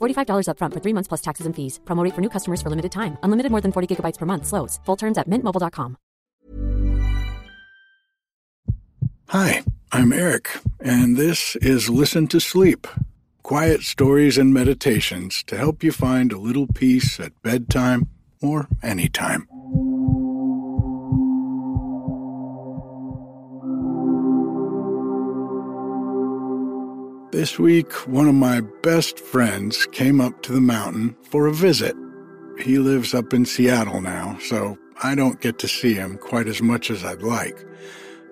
$45 upfront for three months plus taxes and fees. Promo rate for new customers for limited time. Unlimited more than 40 gigabytes per month. Slows. Full terms at mintmobile.com. Hi, I'm Erik, and this is Listen to Sleep quiet stories and meditations to help you find a little peace at bedtime or anytime. This week, one of my best friends came up to the mountain for a visit. He lives up in Seattle now, so I don't get to see him quite as much as I'd like.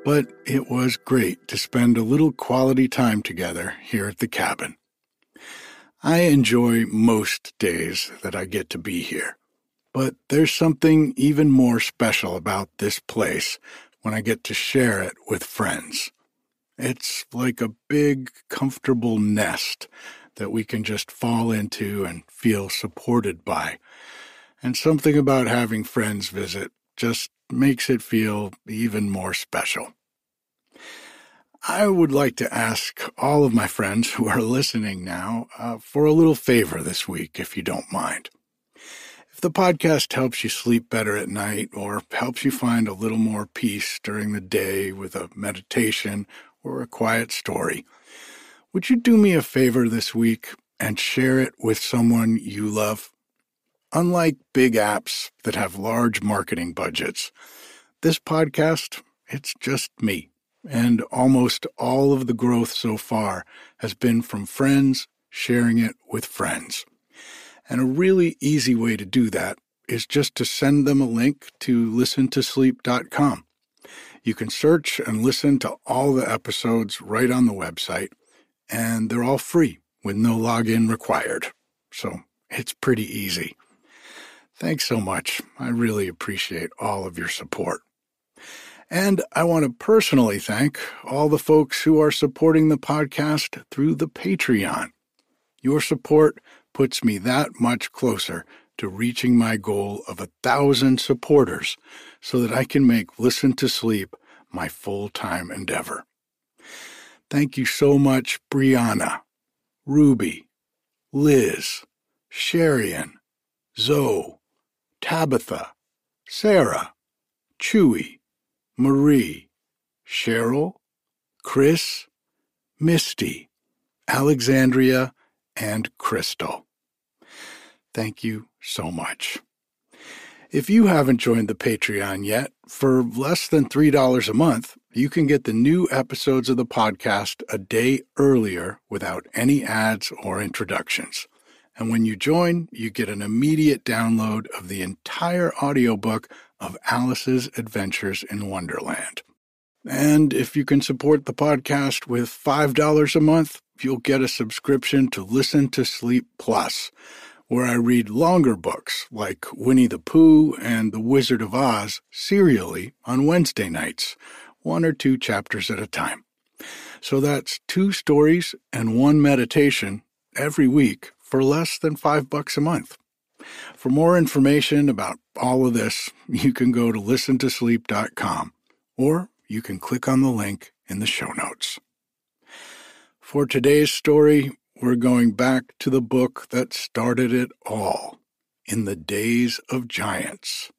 But it was great to spend a little quality time together here at the cabin. I enjoy most days that I get to be here, but there's something even more special about this place when I get to share it with friends. It's like a big, comfortable nest that we can just fall into and feel supported by. And something about having friends visit just makes it feel even more special. I would like to ask all of my friends who are listening now uh, for a little favor this week, if you don't mind. If the podcast helps you sleep better at night or helps you find a little more peace during the day with a meditation or a quiet story. Would you do me a favor this week and share it with someone you love? Unlike big apps that have large marketing budgets, this podcast, it's just me. And almost all of the growth so far has been from friends sharing it with friends. And a really easy way to do that is just to send them a link to listentosleep.com. You can search and listen to all the episodes right on the website, and they're all free with no login required. So it's pretty easy. Thanks so much. I really appreciate all of your support. And I want to personally thank all the folks who are supporting the podcast through the Patreon. Your support puts me that much closer to reaching my goal of a thousand supporters so that I can make Listen to Sleep my full time endeavor. Thank you so much, Brianna, Ruby, Liz, Sherian, Zoe, Tabitha, Sarah, Chewy, Marie, Cheryl, Chris, Misty, Alexandria, and Crystal. Thank you so much. If you haven't joined the Patreon yet, for less than $3 a month, you can get the new episodes of the podcast a day earlier without any ads or introductions. And when you join, you get an immediate download of the entire audiobook of Alice's Adventures in Wonderland. And if you can support the podcast with $5 a month, you'll get a subscription to Listen to Sleep Plus where I read longer books like Winnie the Pooh and The Wizard of Oz serially on Wednesday nights, one or two chapters at a time. So that's two stories and one meditation every week for less than five bucks a month. For more information about all of this, you can go to listentosleep.com or you can click on the link in the show notes. For today's story, we're going back to the book that started it all in the days of giants.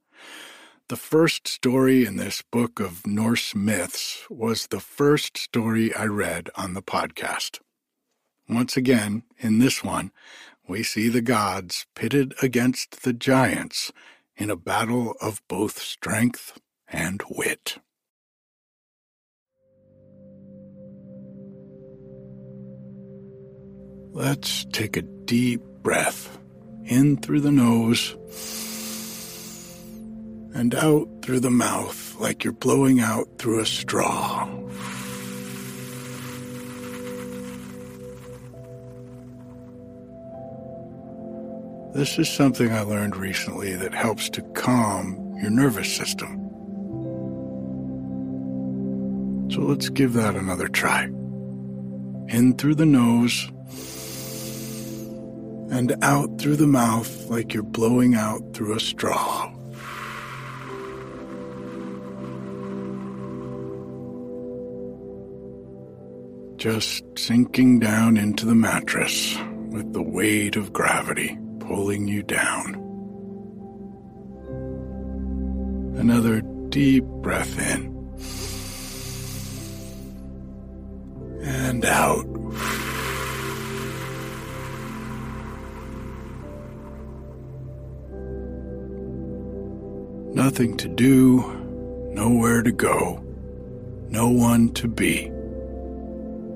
The first story in this book of Norse myths was the first story I read on the podcast. Once again, in this one, we see the gods pitted against the giants in a battle of both strength and wit. Let's take a deep breath in through the nose and out through the mouth like you're blowing out through a straw. This is something I learned recently that helps to calm your nervous system. So let's give that another try. In through the nose and out through the mouth like you're blowing out through a straw. Just sinking down into the mattress with the weight of gravity pulling you down. Another deep breath in and out. Nothing to do, nowhere to go, no one to be.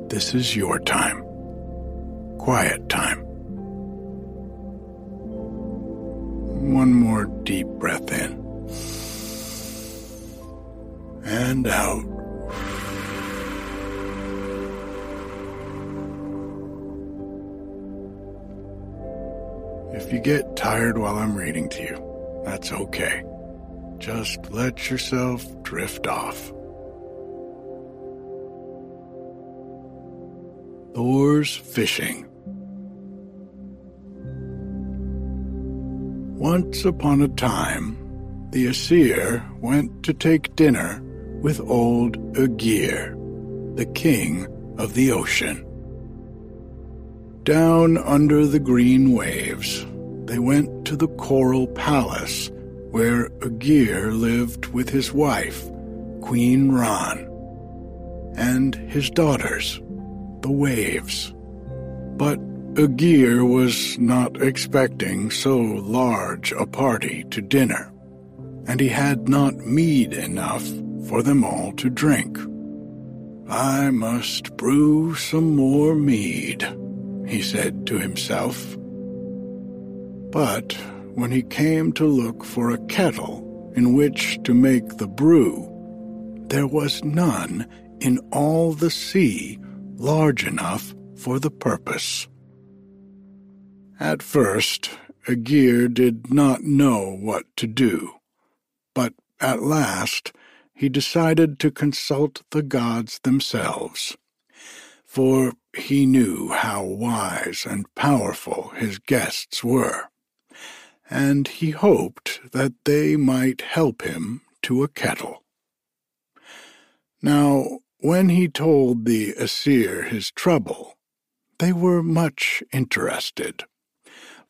This is your time. Quiet time. One more deep breath in. And out. If you get tired while I'm reading to you, that's okay. Just let yourself drift off. Thor's Fishing Once upon a time, the Aesir went to take dinner with old Aegir, the king of the ocean. Down under the green waves, they went to the coral palace where Aegir lived with his wife, Queen Ran, and his daughters, the waves. But Aegir was not expecting so large a party to dinner, and he had not mead enough for them all to drink. I must brew some more mead, he said to himself. But when he came to look for a kettle in which to make the brew, there was none in all the sea large enough for the purpose. At first, Aegir did not know what to do, but at last he decided to consult the gods themselves, for he knew how wise and powerful his guests were, and he hoped that they might help him to a kettle. Now, when he told the Aesir his trouble, they were much interested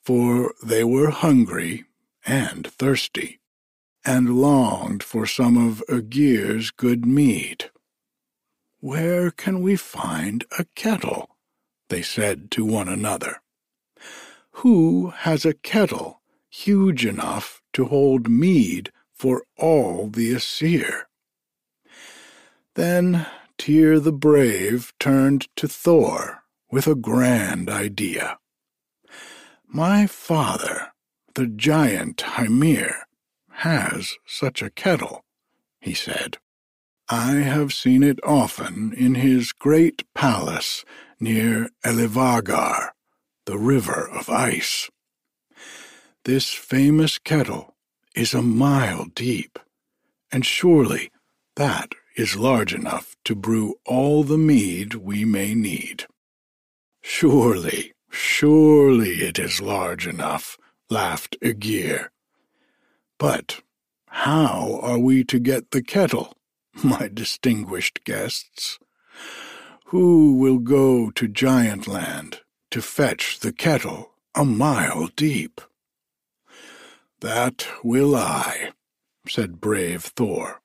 for they were hungry and thirsty, and longed for some of Aegir's good mead. Where can we find a kettle? they said to one another. Who has a kettle huge enough to hold mead for all the Aesir? Then Tyr the Brave turned to Thor with a grand idea. My father, the giant Hymir, has such a kettle, he said. I have seen it often in his great palace near Elivagar, the river of ice. This famous kettle is a mile deep, and surely that is large enough to brew all the mead we may need. Surely Surely it is large enough, laughed Aegir. But how are we to get the kettle, my distinguished guests? Who will go to Giant Land to fetch the kettle a mile deep? That will I, said brave Thor.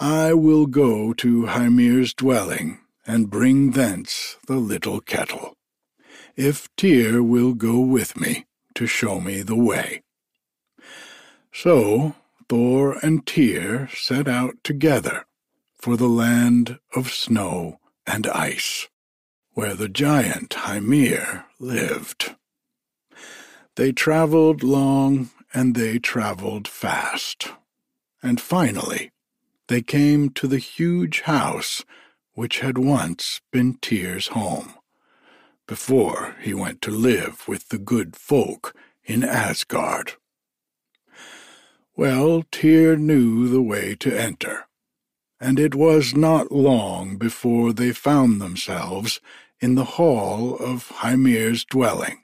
I will go to Hymir's dwelling and bring thence the little kettle. if Tyr will go with me to show me the way. So Thor and Tyr set out together for the land of snow and ice, where the giant Hymir lived. They travelled long and they travelled fast, and finally they came to the huge house which had once been Tyr's home, before he went to live with the good folk in Asgard. Well, Tyr knew the way to enter, and it was not long before they found themselves in the hall of Hymir's dwelling,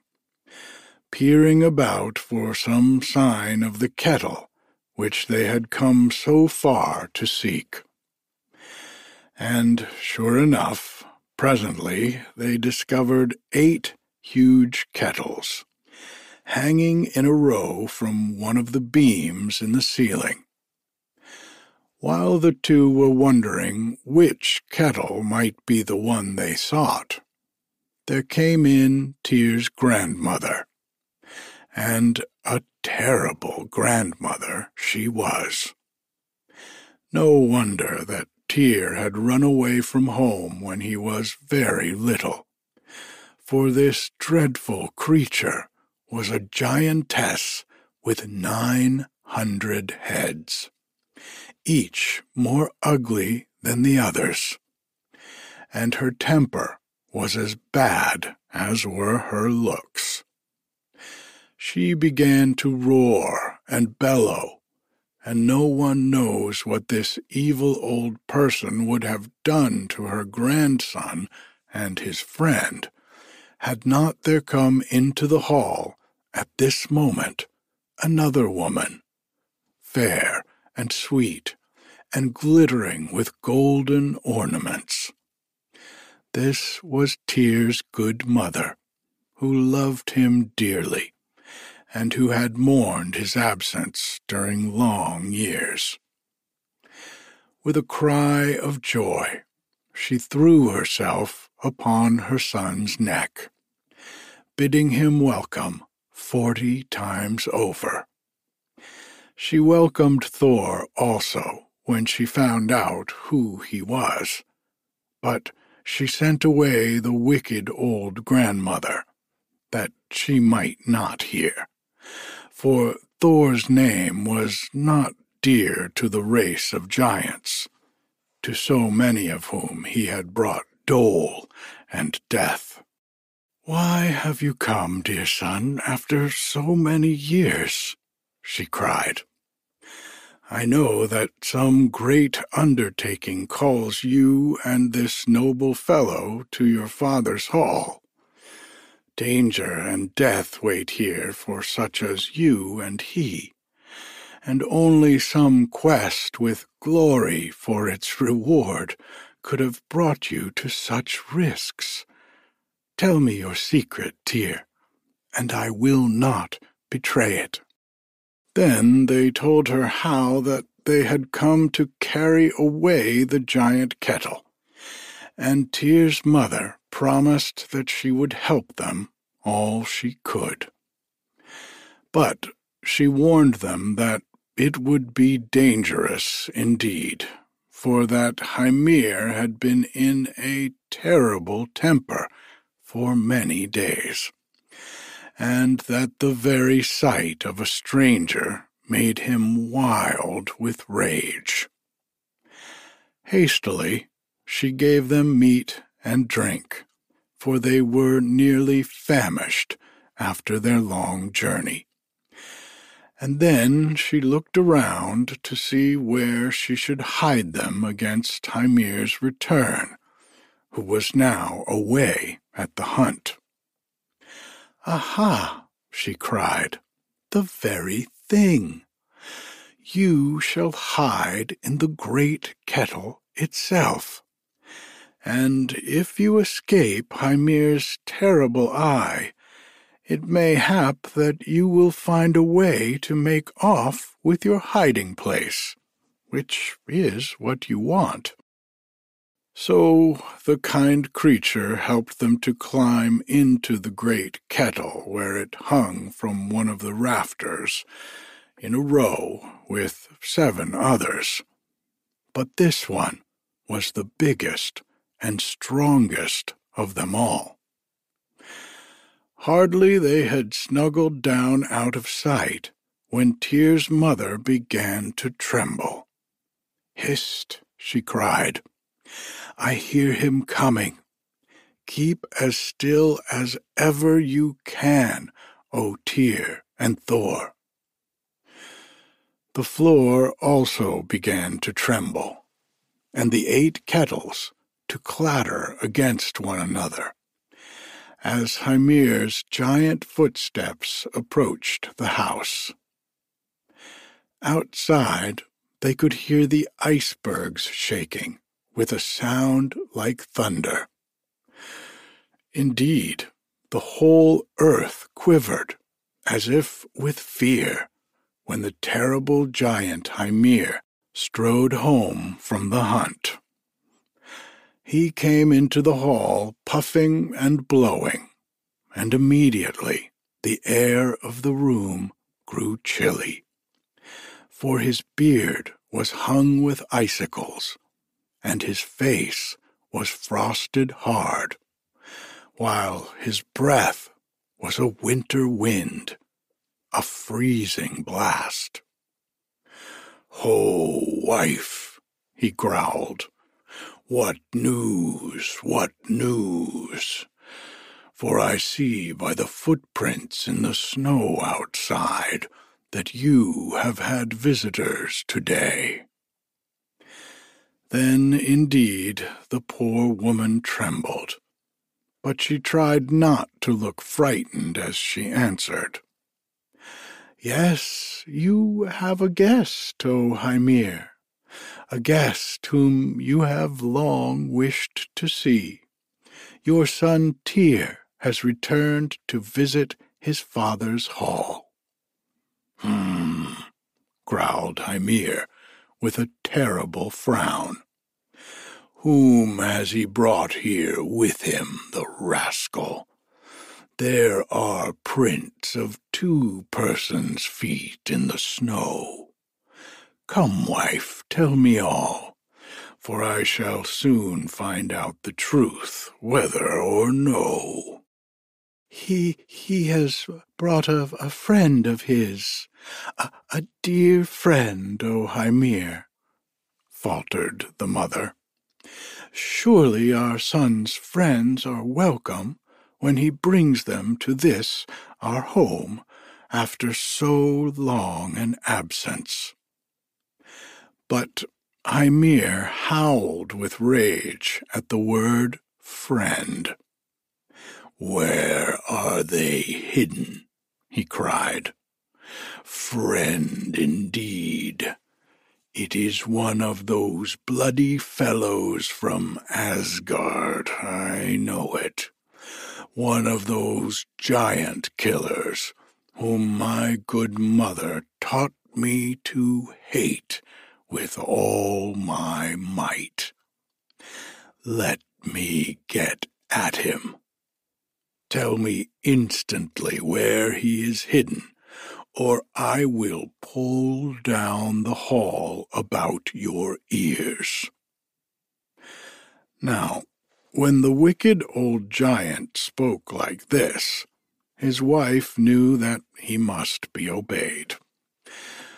peering about for some sign of the kettle which they had come so far to seek. And sure enough, presently they discovered eight huge kettles, hanging in a row from one of the beams in the ceiling. While the two were wondering which kettle might be the one they sought, there came in Tyr's grandmother, and a terrible grandmother she was. No wonder that Tyr had run away from home when he was very little, for this dreadful creature was a giantess with nine hundred heads, each more ugly than the others, and her temper was as bad as were her looks. She began to roar and bellow, and no one knows what this evil old person would have done to her grandson and his friend, had not there come into the hall at this moment another woman, fair and sweet, and glittering with golden ornaments. This was Tyr's good mother, who loved him dearly, and who had mourned his absence during long years. With a cry of joy, she threw herself upon her son's neck, bidding him welcome forty times over. She welcomed Thor also when she found out who he was, but she sent away the wicked old grandmother, that she might not hear, for Thor's name was not dear to the race of giants, to so many of whom he had brought dole and death. Why have you come, dear son, after so many years? she cried. I know that some great undertaking calls you and this noble fellow to your father's hall. Danger and death wait here for such as you and he, and only some quest with glory for its reward could have brought you to such risks. Tell me your secret, Tyr, and I will not betray it. Then they told her how that they had come to carry away the giant kettle, and Tyr's mother promised that she would help them all she could. But she warned them that it would be dangerous indeed, for that Hymir had been in a terrible temper for many days, and that the very sight of a stranger made him wild with rage. Hastily she gave them meat and drink, for they were nearly famished after their long journey. And then she looked around to see where she should hide them against Hymir's return, who was now away at the hunt. Aha! she cried, the very thing. You shall hide in the great kettle itself. And if you escape Hymir's terrible eye, it may hap that you will find a way to make off with your hiding place, which is what you want. So the kind creature helped them to climb into the great kettle where it hung from one of the rafters, in a row with seven others. But this one was the biggest and strongest of them all. Hardly they had snuggled down out of sight when Tyr's mother began to tremble. Hist, she cried. I hear him coming. Keep as still as ever you can, O Tyr and Thor. The floor also began to tremble, and the eight kettles to clatter against one another, as Hymir's giant footsteps approached the house. Outside, they could hear the icebergs shaking with a sound like thunder. Indeed, the whole earth quivered as if with fear when the terrible giant Hymir strode home from the hunt. He came into the hall puffing and blowing, and immediately the air of the room grew chilly, for his beard was hung with icicles and his face was frosted hard, while his breath was a winter wind, a freezing blast. Ho, wife, he growled, what news, what news? For I see by the footprints in the snow outside that you have had visitors today. Then, indeed, the poor woman trembled, but she tried not to look frightened as she answered. Yes, you have a guest, O Hymir, a guest whom you have long wished to see. Your son Tyr has returned to visit his father's hall. Hmm, growled Hymir with a terrible frown. Whom has he brought here with him, the rascal? There are prints of two persons' feet in the snow. Come, wife, tell me all, for I shall soon find out the truth, whether or no. He he has brought a, a friend of his, a, a dear friend, O Hymir, faltered the mother. Surely our son's friends are welcome when he brings them to this, our home, after so long an absence. But Hymir howled with rage at the word friend. Where are they hidden? he cried. Friend indeed. It is one of those bloody fellows from Asgard, I know it. One of those giant killers whom my good mother taught me to hate with all my might. Let me get at him. Tell me instantly where he is hidden or I will pull down the hall about your ears. Now, when the wicked old giant spoke like this, his wife knew that he must be obeyed.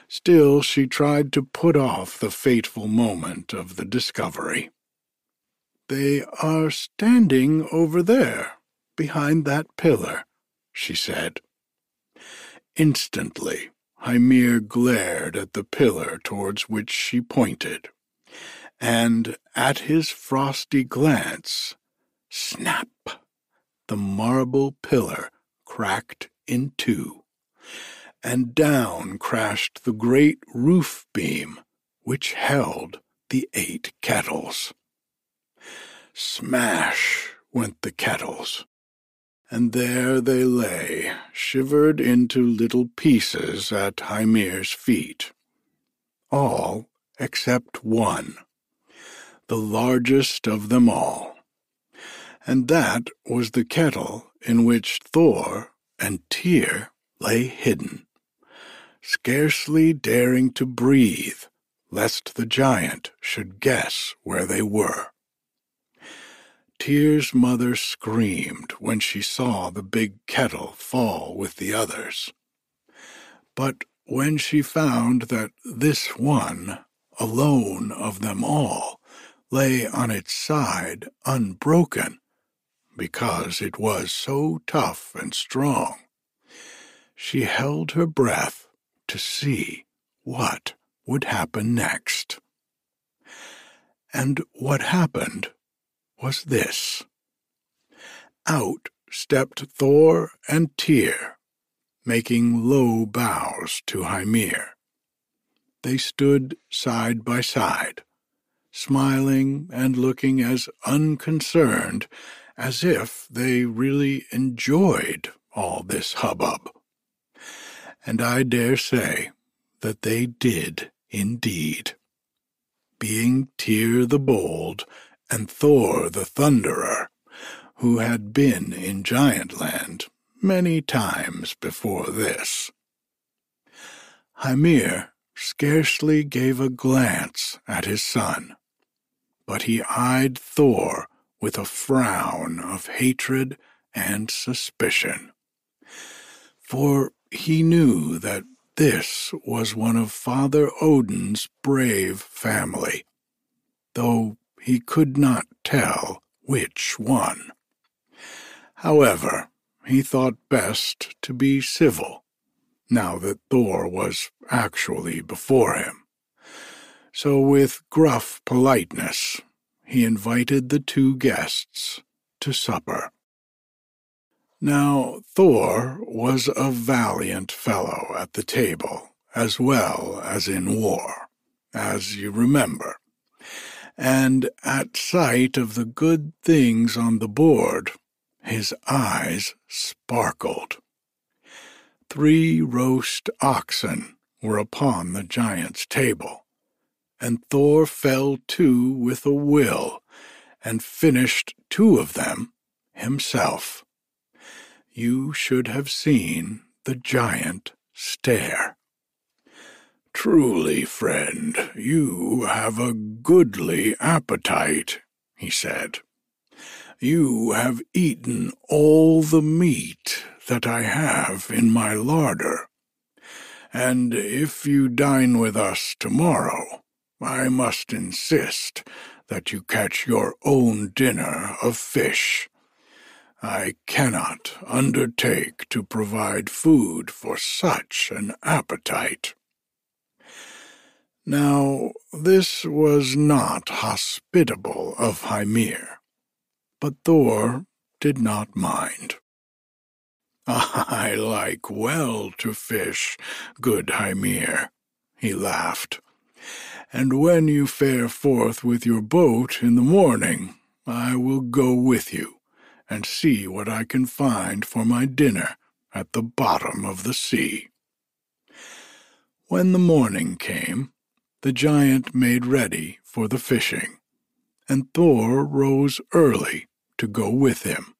Still, she tried to put off the fateful moment of the discovery. They are standing over there, behind that pillar, she said. Instantly, Hymir glared at the pillar towards which she pointed, and at his frosty glance, snap, the marble pillar cracked in two, and down crashed the great roof beam which held the eight kettles. Smash went the kettles, and there they lay, shivered into little pieces at Hymir's feet. All except one. the largest of them all. And that was the kettle in which Thor and Tyr lay hidden, scarcely daring to breathe lest the giant should guess where they were. Tyr's mother screamed when she saw the big kettle fall with the others. But when she found that this one, alone of them all, lay on its side unbroken, because it was so tough and strong, she held her breath to see what would happen next. And what happened was this. Out stepped Thor and Tyr, making low bows to Hymir. They stood side by side, smiling and looking as unconcerned as if they really enjoyed all this hubbub. And I dare say that they did indeed. Being Tyr the Bold and Thor the Thunderer, who had been in Giantland many times before this. Hymir scarcely gave a glance at his son, but he eyed Thor with a frown of hatred and suspicion. For he knew that this was one of Father Odin's brave family, though he could not tell which one. However, he thought best to be civil, now that Thor was actually before him. So with gruff politeness, he invited the two guests to supper. Now Thor was a valiant fellow at the table, as well as in war, as you remember, and at sight of the good things on the board, his eyes sparkled. Three roast oxen were upon the giant's table, and Thor fell to with a will, and finished two of them himself you should have seen the giant stare. Truly, friend, you have a goodly appetite, he said. You have eaten all the meat that I have in my larder, and if you dine with us tomorrow, I must insist that you catch your own dinner of fish I cannot undertake to provide food for such an appetite. Now, this was not hospitable of Hymir, but Thor did not mind. I like well to fish, good Hymir, he laughed. And when you fare forth with your boat in the morning, I will go with you and see what I can find for my dinner at the bottom of the sea. When the morning came, the giant made ready for the fishing, and Thor rose early to go with him.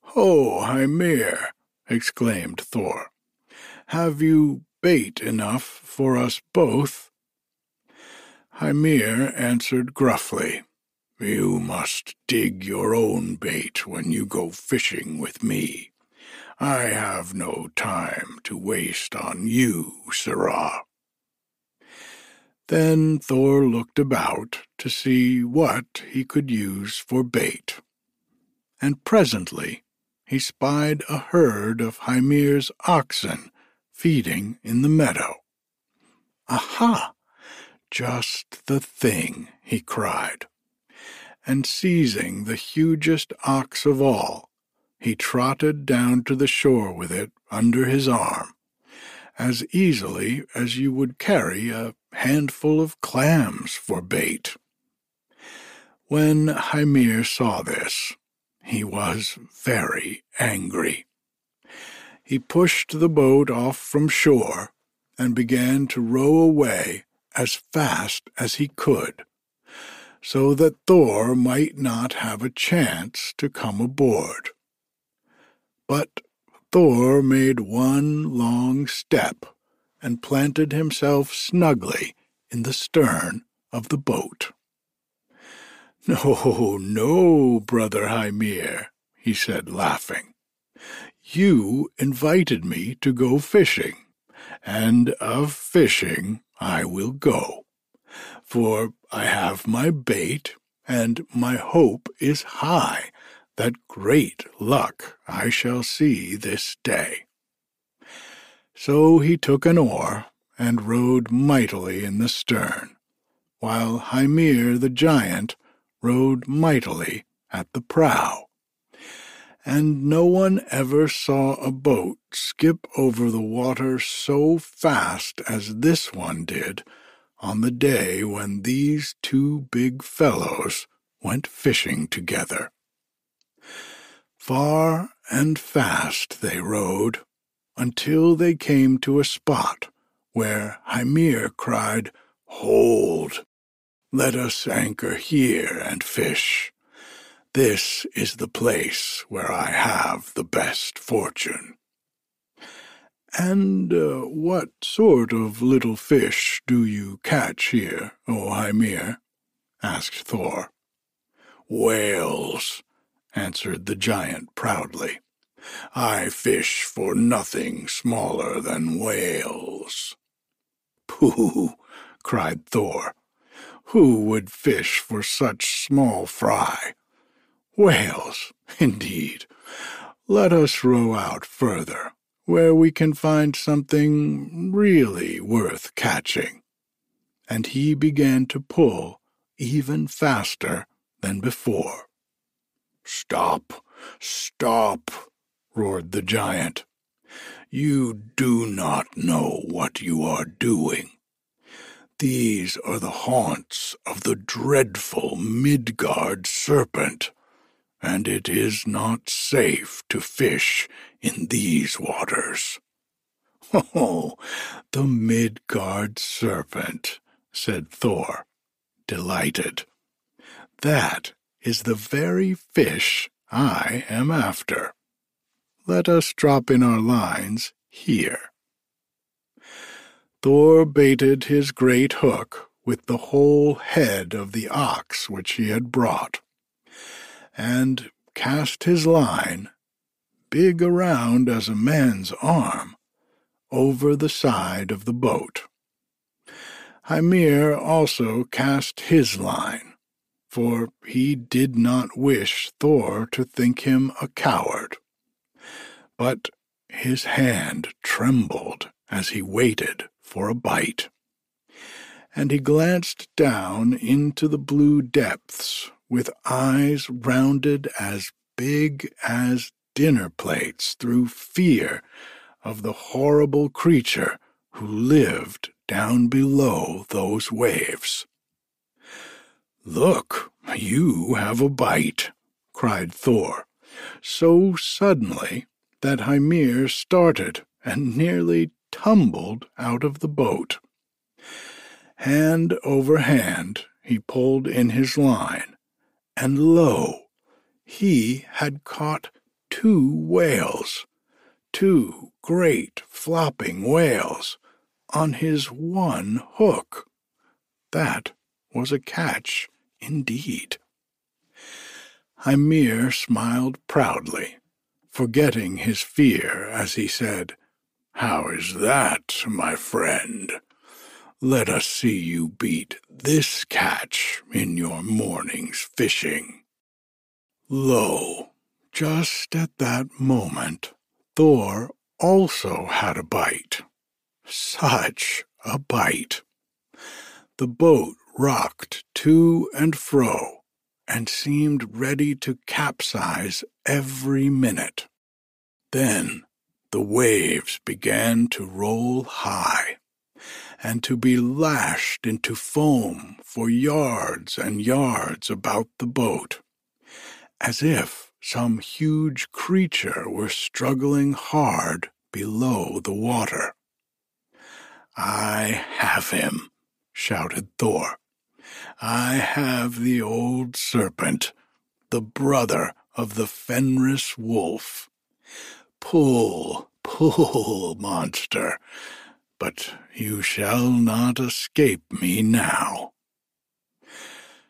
Ho, Hymir! exclaimed Thor. Have you bait enough for us both? Hymir answered gruffly, you must dig your own bait when you go fishing with me. I have no time to waste on you, sirrah. Then Thor looked about to see what he could use for bait, and presently he spied a herd of Hymir's oxen feeding in the meadow. Aha! Just the thing, he cried and seizing the hugest ox of all, he trotted down to the shore with it under his arm, as easily as you would carry a handful of clams for bait. When Hymir saw this, he was very angry. He pushed the boat off from shore and began to row away as fast as he could so that Thor might not have a chance to come aboard. But Thor made one long step and planted himself snugly in the stern of the boat. No, no, brother Hymir, he said, laughing. You invited me to go fishing, and of fishing I will go. For I have my bait, and my hope is high that great luck I shall see this day. So he took an oar and rowed mightily in the stern, while Hymir the giant rowed mightily at the prow. And no one ever saw a boat skip over the water so fast as this one did on the day when these two big fellows went fishing together. Far and fast they rode, until they came to a spot where Hymir cried, Hold! Let us anchor here and fish. This is the place where I have the best fortune. And uh, what sort of little fish do you catch here, O Hymir? asked Thor. Whales, answered the giant proudly. I fish for nothing smaller than whales. Pooh, cried Thor. Who would fish for such small fry? Whales, indeed. Let us row out further, where we can find something really worth catching. And he began to pull even faster than before. Stop, stop, roared the giant. You do not know what you are doing. These are the haunts of the dreadful Midgard serpent, and it is not safe to fish in these waters. Oh, the Midgard serpent, said Thor, delighted. That is the very fish I am after. Let us drop in our lines here. Thor baited his great hook with the whole head of the ox which he had brought, and cast his line, big around as a man's arm, over the side of the boat. Hymir also cast his line, for he did not wish Thor to think him a coward. But his hand trembled as he waited for a bite. And he glanced down into the blue depths with eyes rounded as big as dinner plates through fear of the horrible creature who lived down below those waves. Look, you have a bite, cried Thor, so suddenly that Hymir started and nearly tumbled out of the boat. Hand over hand he pulled in his line, and lo, he had caught two whales, two great flopping whales, on his one hook. That was a catch indeed. Hymir smiled proudly, forgetting his fear as he said, how is that, my friend? Let us see you beat this catch in your morning's fishing. Lo, just at that moment, Thor also had a bite. Such a bite! The boat rocked to and fro and seemed ready to capsize every minute. Then the waves began to roll high and to be lashed into foam for yards and yards about the boat, as if some huge creature were struggling hard below the water. I have him, shouted Thor. I have the old serpent, the brother of the Fenris wolf. Pull, pull, monster, but you shall not escape me now.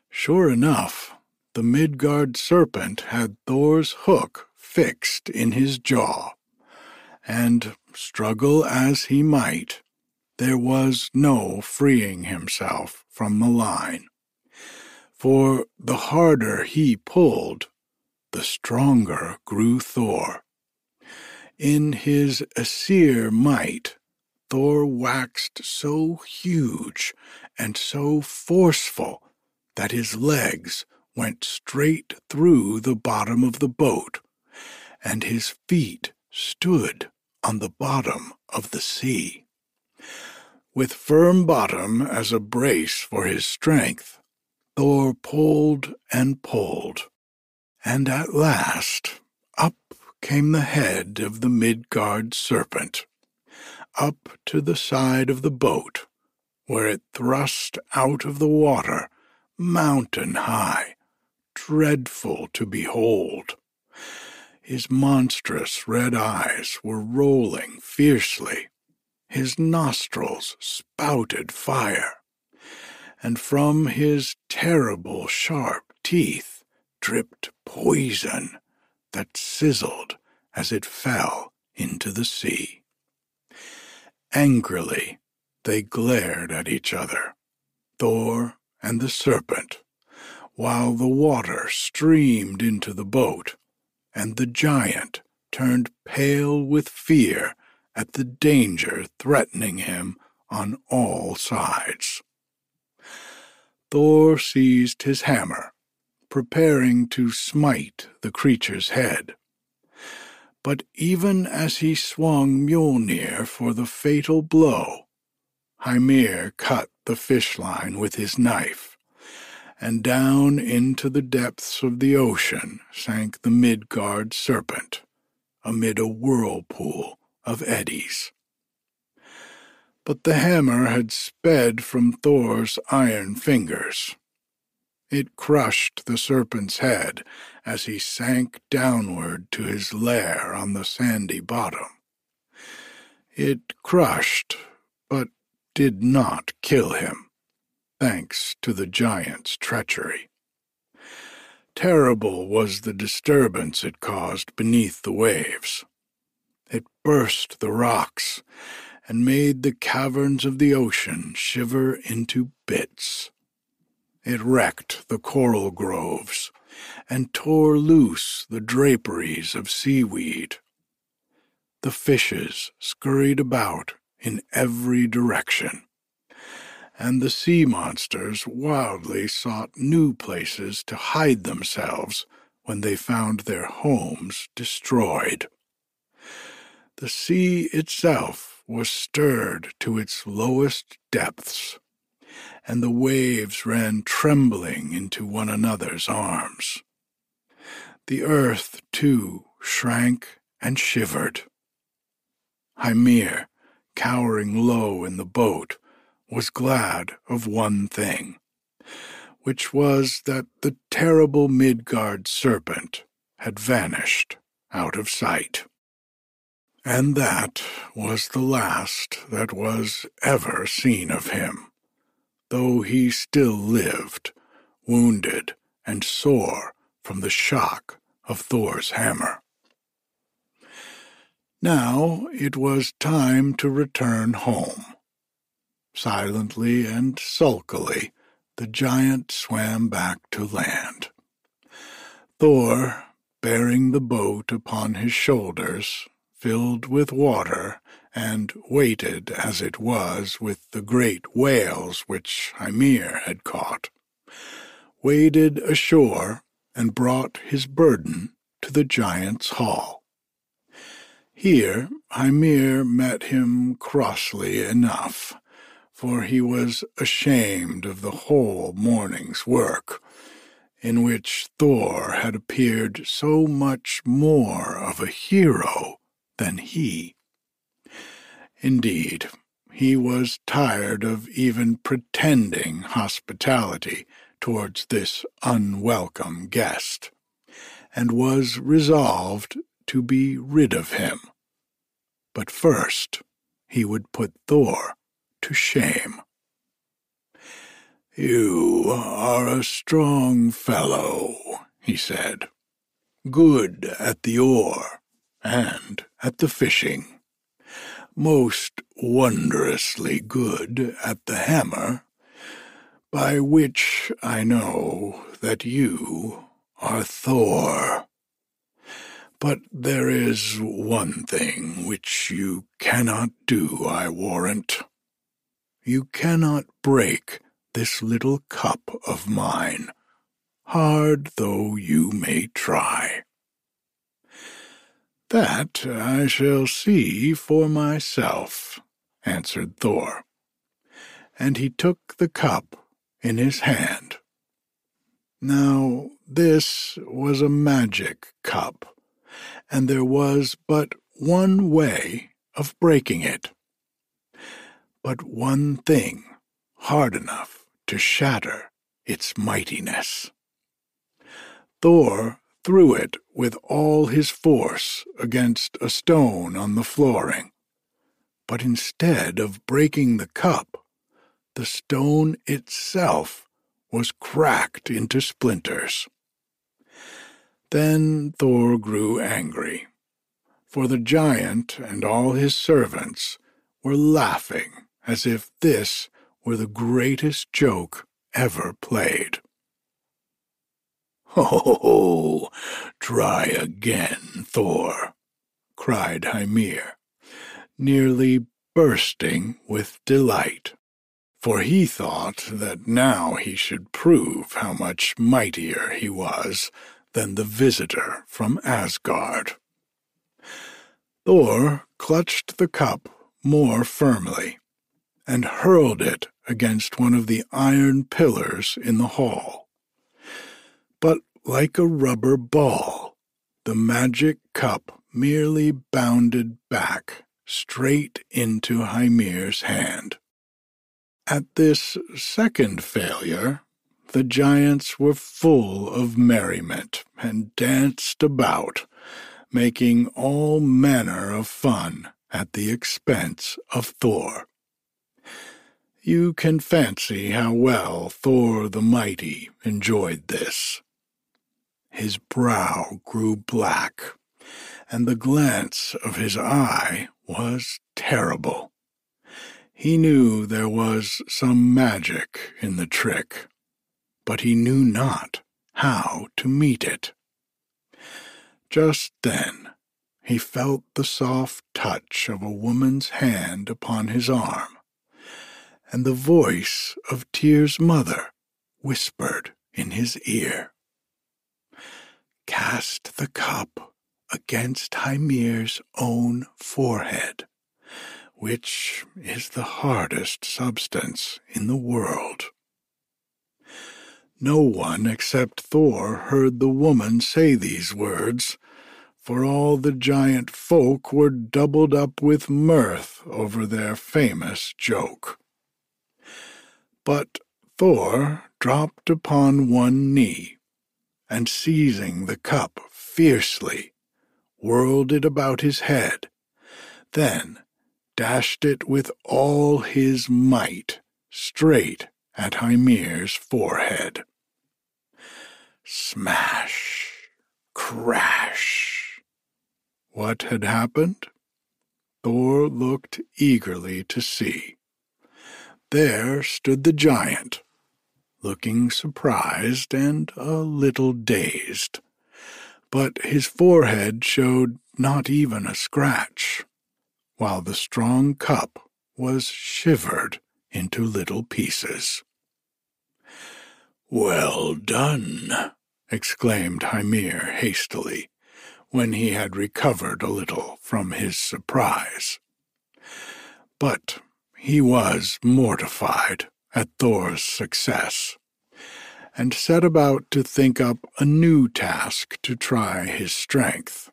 Sure enough, the Midgard serpent had Thor's hook fixed in his jaw, and, struggle as he might, there was no freeing himself from the line. For the harder he pulled, the stronger grew Thor. In his Aesir might, Thor waxed so huge and so forceful that his legs went straight through the bottom of the boat, and his feet stood on the bottom of the sea. With firm bottom as a brace for his strength, Thor pulled and pulled, and at last up came the head of the Midgard serpent, up to the side of the boat, where it thrust out of the water mountain high, dreadful to behold. His monstrous red eyes were rolling fiercely, his nostrils spouted fire, and from his terrible sharp teeth dripped poison that sizzled as it fell into the sea. Angrily they glared at each other, Thor and the serpent, while the water streamed into the boat, and the giant turned pale with fear at the danger threatening him on all sides. Thor seized his hammer, preparing to smite the creature's head. But even as he swung Mjolnir for the fatal blow, Hymir cut the fish line with his knife, and down into the depths of the ocean sank the Midgard serpent, amid a whirlpool of eddies. But the hammer had sped from Thor's iron fingers. It crushed the serpent's head as he sank downward to his lair on the sandy bottom. It crushed, but did not kill him, thanks to the giant's treachery. Terrible was the disturbance it caused beneath the waves. It burst the rocks and made the caverns of the ocean shiver into bits. It wrecked the coral groves and tore loose the draperies of seaweed. The fishes scurried about in every direction, and the sea monsters wildly sought new places to hide themselves when they found their homes destroyed. The sea itself was stirred to its lowest depths, and the waves ran trembling into one another's arms. The earth, too, shrank and shivered. Hymir cowering low in the boat, was glad of one thing, which was that the terrible Midgard serpent had vanished out of sight. And that was the last that was ever seen of him, though he still lived, wounded and sore from the shock of Thor's hammer. Now it was time to return home. Silently and sulkily, the giant swam back to land. Thor, bearing the boat upon his shoulders, filled with water, and weighted as it was with the great whales which Hymir had caught, waded ashore and brought his burden to the giant's hall. Here Hymir met him crossly enough, for he was ashamed of the whole morning's work, in which Thor had appeared so much more of a hero than he. Indeed, he was tired of even pretending hospitality towards this unwelcome guest, and was resolved to be rid of him. But first he would put Thor to shame. You are a strong fellow, he said, good at the oar and at the fishing, most wondrously good at the hammer, by which I know that you are Thor. But there is one thing which you cannot do, I warrant. You cannot break this little cup of mine, hard though you may try. That I shall see for myself, answered Thor, and he took the cup in his hand. Now this was a magic cup, and there was but one way of breaking it. But one thing hard enough to shatter its mightiness. Thor threw it with all his force against a stone on the flooring, but instead of breaking the cup, the stone itself was cracked into splinters. Then Thor grew angry, for the giant and all his servants were laughing as if this were the greatest joke ever played. Ho, try again, Thor, cried Hymir, nearly bursting with delight, for he thought that now he should prove how much mightier he was than the visitor from Asgard. Thor clutched the cup more firmly and hurled it against one of the iron pillars in the hall. But like a rubber ball, the magic cup merely bounded back straight into Hymir's hand. At this second failure, the giants were full of merriment and danced about, making all manner of fun at the expense of Thor. You can fancy how well Thor the Mighty enjoyed this. His brow grew black, and the glance of his eye was terrible. He knew there was some magic in the trick, but he knew not how to meet it. Just then he felt the soft touch of a woman's hand upon his arm and the voice of Tyr's mother whispered in his ear. Cast the cup against Hymir's own forehead, which is the hardest substance in the world. No one except Thor heard the woman say these words, for all the giant folk were doubled up with mirth over their famous joke. But Thor dropped upon one knee, and seizing the cup fiercely, whirled it about his head, then dashed it with all his might straight at Hymir's forehead. Smash! Crash! What had happened? Thor looked eagerly to see. There stood the giant, looking surprised and a little dazed, but his forehead showed not even a scratch, while the strong cup was shivered into little pieces. Well done, exclaimed Hymir hastily, when he had recovered a little from his surprise. But he was mortified at Thor's success, and set about to think up a new task to try his strength.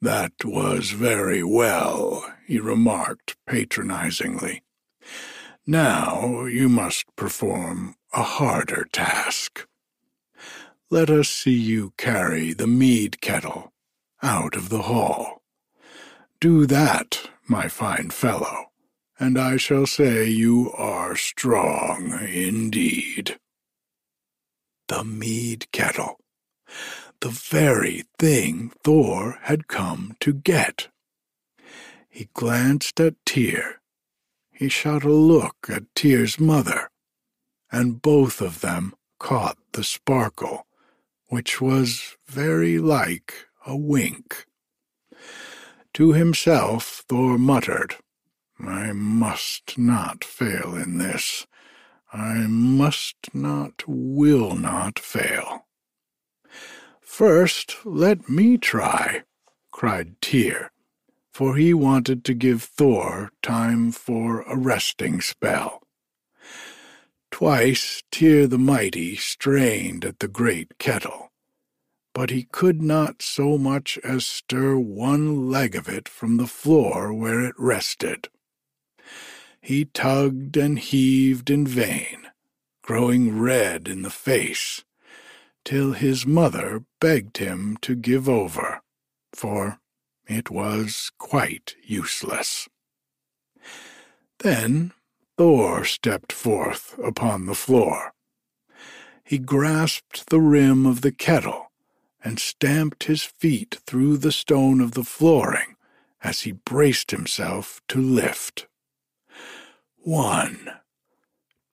That was very well, he remarked patronizingly. Now you must perform a harder task. Let us see you carry the mead kettle out of the hall. Do that, my fine fellow, and I shall say you are strong indeed. The mead kettle. The very thing Thor had come to get. He glanced at Tyr. He shot a look at Tyr's mother, and both of them caught the sparkle, which was very like a wink. To himself Thor muttered, I must not fail in this. I must not, will not fail. First, let me try, cried Tyr, for he wanted to give Thor time for a resting spell. Twice Tyr the Mighty strained at the great kettle, but he could not so much as stir one leg of it from the floor where it rested. He tugged and heaved in vain, growing red in the face, till his mother begged him to give over, for it was quite useless. Then Thor stepped forth upon the floor. He grasped the rim of the kettle and stamped his feet through the stone of the flooring as he braced himself to lift. One,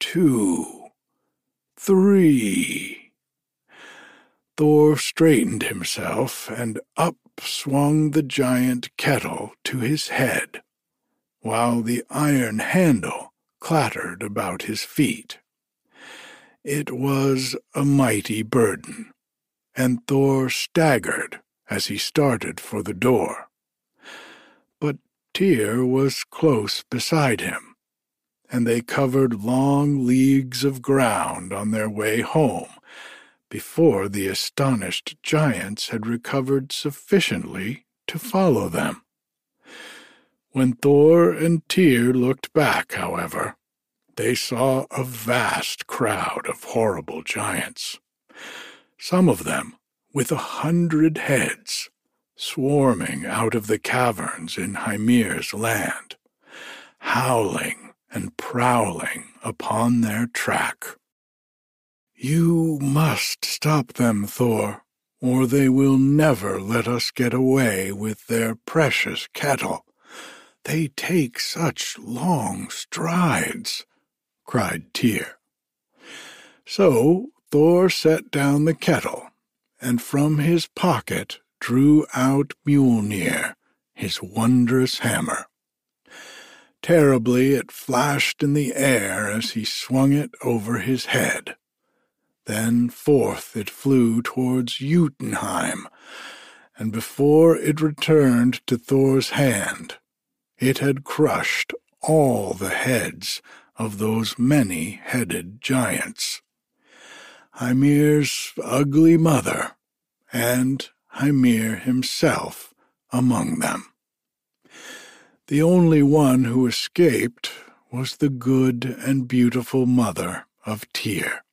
two, three. Thor straightened himself, and up swung the giant kettle to his head, while the iron handle clattered about his feet. It was a mighty burden, and Thor staggered as he started for the door. But Tyr was close beside him and they covered long leagues of ground on their way home before the astonished giants had recovered sufficiently to follow them. When Thor and Tyr looked back, however, they saw a vast crowd of horrible giants, some of them with a hundred heads, swarming out of the caverns in Hymir's land, howling and prowling upon their track. You must stop them, Thor, or they will never let us get away with their precious kettle. They take such long strides, cried Tyr. So Thor set down the kettle, and from his pocket drew out Mjolnir, his wondrous hammer. Terribly it flashed in the air as he swung it over his head. Then forth it flew towards Jotunheim, and before it returned to Thor's hand, it had crushed all the heads of those many-headed giants. Hymir's ugly mother, and Hymir himself among them. The only one who escaped was the good and beautiful mother of Tyr.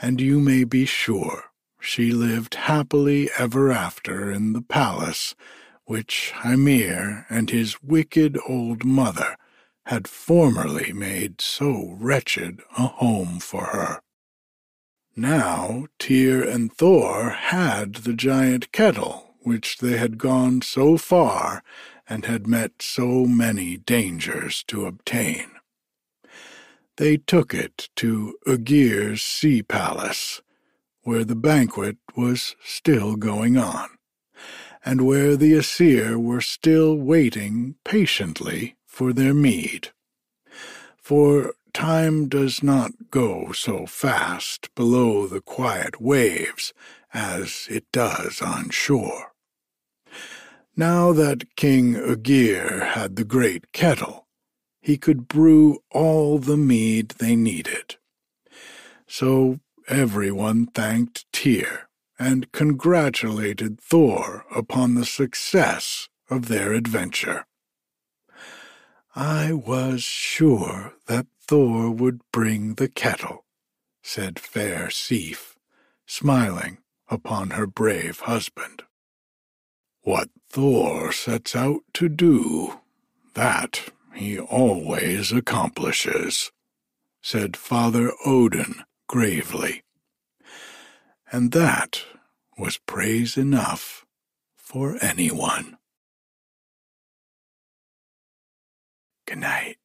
And you may be sure she lived happily ever after in the palace which Hymir and his wicked old mother had formerly made so wretched a home for her. Now Tyr and Thor had the giant kettle which they had gone so far and had met so many dangers to obtain. They took it to Aegir's sea palace, where the banquet was still going on, and where the Aesir were still waiting patiently for their mead. For time does not go so fast below the quiet waves as it does on shore. Now that King Aegir had the great kettle, he could brew all the mead they needed. So everyone thanked Tyr and congratulated Thor upon the success of their adventure. I was sure that Thor would bring the kettle, said fair Sif, smiling upon her brave husband. What Thor sets out to do, that he always accomplishes, said Father Odin gravely. And that was praise enough for anyone. Good night.